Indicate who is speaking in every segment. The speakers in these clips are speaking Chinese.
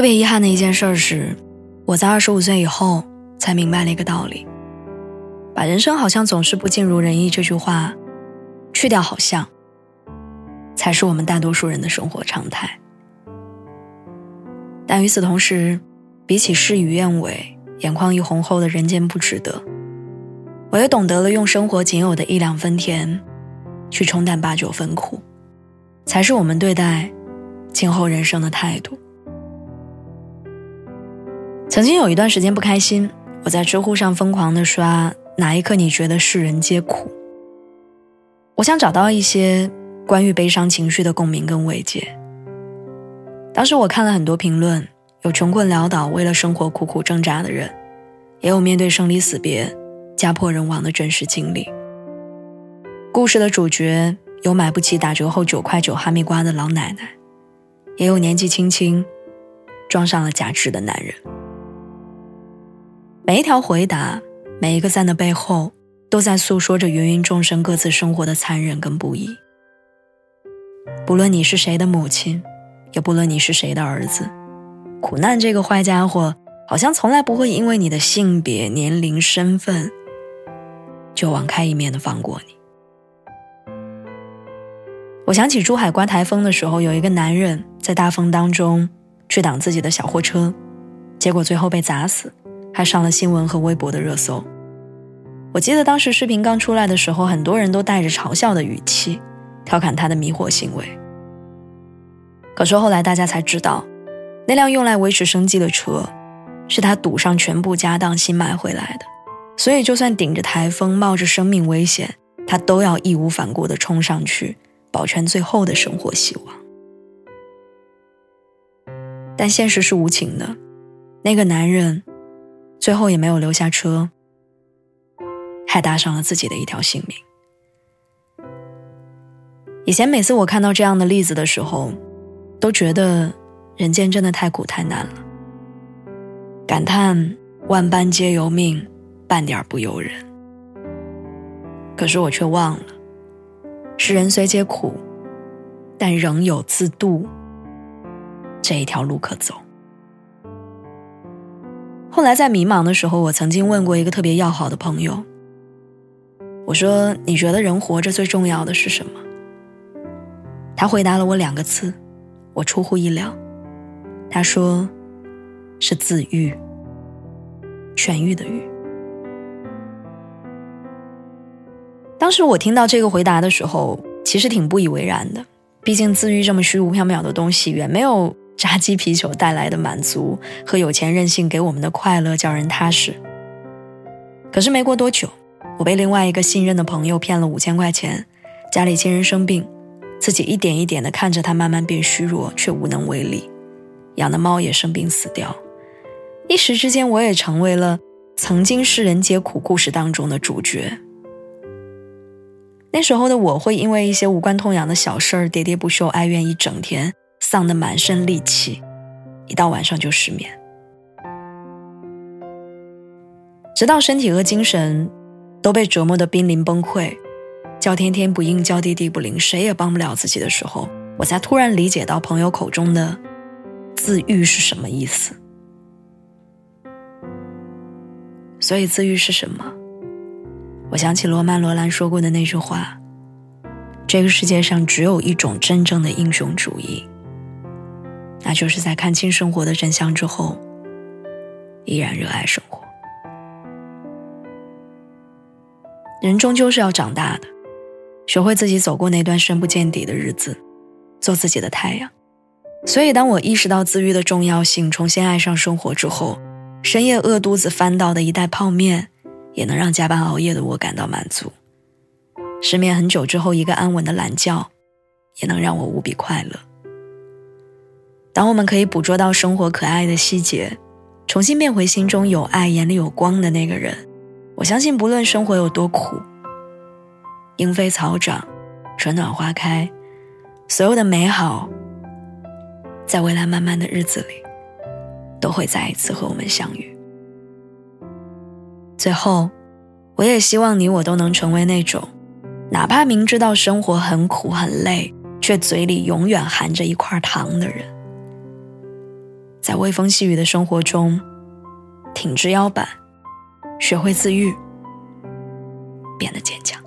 Speaker 1: 特别遗憾的一件事是，我在二十五岁以后才明白了一个道理：把“人生好像总是不尽如人意”这句话去掉，好像才是我们大多数人的生活常态。但与此同时，比起事与愿违、眼眶一红后的人间不值得，我也懂得了用生活仅有的一两分甜，去冲淡八九分苦，才是我们对待今后人生的态度。曾经有一段时间不开心，我在知乎上疯狂的刷“哪一刻你觉得世人皆苦”，我想找到一些关于悲伤情绪的共鸣跟慰藉。当时我看了很多评论，有穷困潦倒为了生活苦苦挣扎的人，也有面对生离死别、家破人亡的真实经历。故事的主角有买不起打折后九块九哈密瓜的老奶奶，也有年纪轻轻装上了假肢的男人。每一条回答，每一个赞的背后，都在诉说着芸芸众生各自生活的残忍跟不易。不论你是谁的母亲，也不论你是谁的儿子，苦难这个坏家伙，好像从来不会因为你的性别、年龄、身份，就网开一面的放过你。我想起珠海刮台风的时候，有一个男人在大风当中去挡自己的小货车，结果最后被砸死。还上了新闻和微博的热搜。我记得当时视频刚出来的时候，很多人都带着嘲笑的语气调侃他的迷惑行为。可是后来大家才知道，那辆用来维持生计的车，是他赌上全部家当新买回来的。所以就算顶着台风，冒着生命危险，他都要义无反顾地冲上去，保全最后的生活希望。但现实是无情的，那个男人。最后也没有留下车，还搭上了自己的一条性命。以前每次我看到这样的例子的时候，都觉得人间真的太苦太难了，感叹万般皆由命，半点不由人。可是我却忘了，世人虽皆苦，但仍有自渡这一条路可走。后来在迷茫的时候，我曾经问过一个特别要好的朋友：“我说，你觉得人活着最重要的是什么？”他回答了我两个字，我出乎意料。他说：“是自愈，痊愈的愈。”当时我听到这个回答的时候，其实挺不以为然的，毕竟自愈这么虚无缥缈的东西，远没有。炸鸡啤酒带来的满足和有钱任性给我们的快乐叫人踏实。可是没过多久，我被另外一个信任的朋友骗了五千块钱，家里亲人生病，自己一点一点的看着他慢慢变虚弱，却无能为力，养的猫也生病死掉，一时之间我也成为了曾经世人皆苦故事当中的主角。那时候的我会因为一些无关痛痒的小事儿喋喋不休，哀怨一整天。丧得满身戾气，一到晚上就失眠，直到身体和精神都被折磨得濒临崩溃，叫天天不应，叫地地不灵，谁也帮不了自己的时候，我才突然理解到朋友口中的自愈是什么意思。所以自愈是什么？我想起罗曼·罗兰说过的那句话：“这个世界上只有一种真正的英雄主义。”那就是在看清生活的真相之后，依然热爱生活。人终究是要长大的，学会自己走过那段深不见底的日子，做自己的太阳。所以，当我意识到自愈的重要性，重新爱上生活之后，深夜饿肚子翻到的一袋泡面，也能让加班熬夜的我感到满足。失眠很久之后，一个安稳的懒觉，也能让我无比快乐。当我们可以捕捉到生活可爱的细节，重新变回心中有爱、眼里有光的那个人，我相信，不论生活有多苦，莺飞草长，春暖花开，所有的美好，在未来漫漫的日子里，都会再一次和我们相遇。最后，我也希望你我都能成为那种，哪怕明知道生活很苦很累，却嘴里永远含着一块糖的人。在微风细雨的生活中，挺直腰板，学会自愈，变得坚强。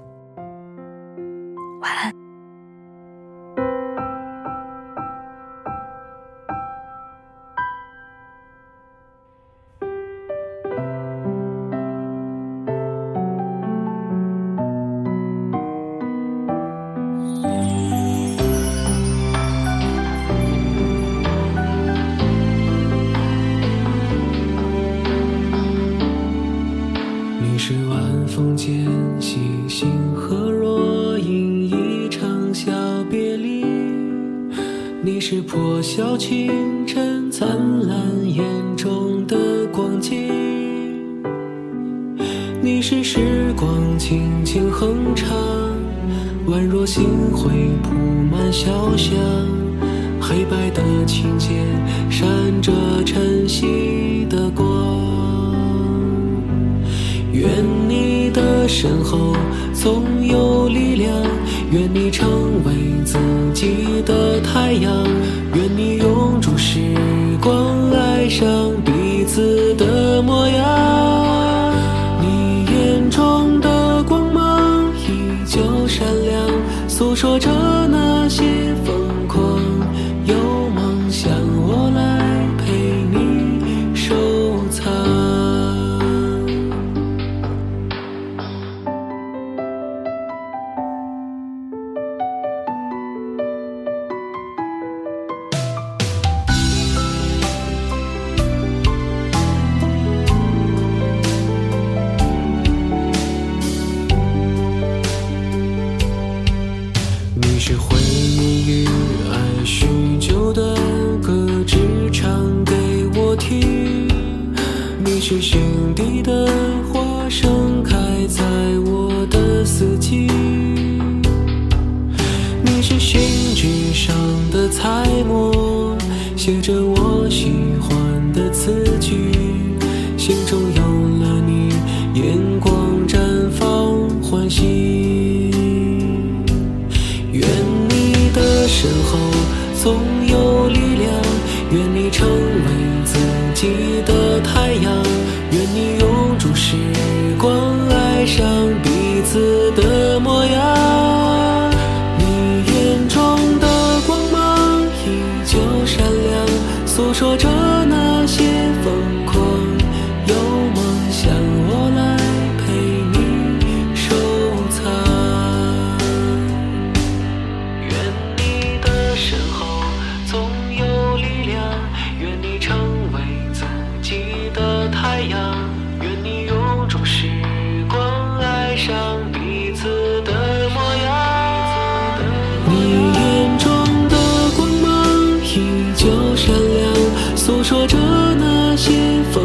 Speaker 1: 晚
Speaker 2: 风间星星和若隐一场小别离，你是破晓清晨灿烂眼中的光景，你是时光轻轻哼唱，宛若星辉铺满小巷，黑白的琴键闪着晨曦的光，愿。身后总有力量，愿你成为自己的太阳，地的花盛开在我的四季，你是信纸上的彩墨，写着我喜欢的词句，幸福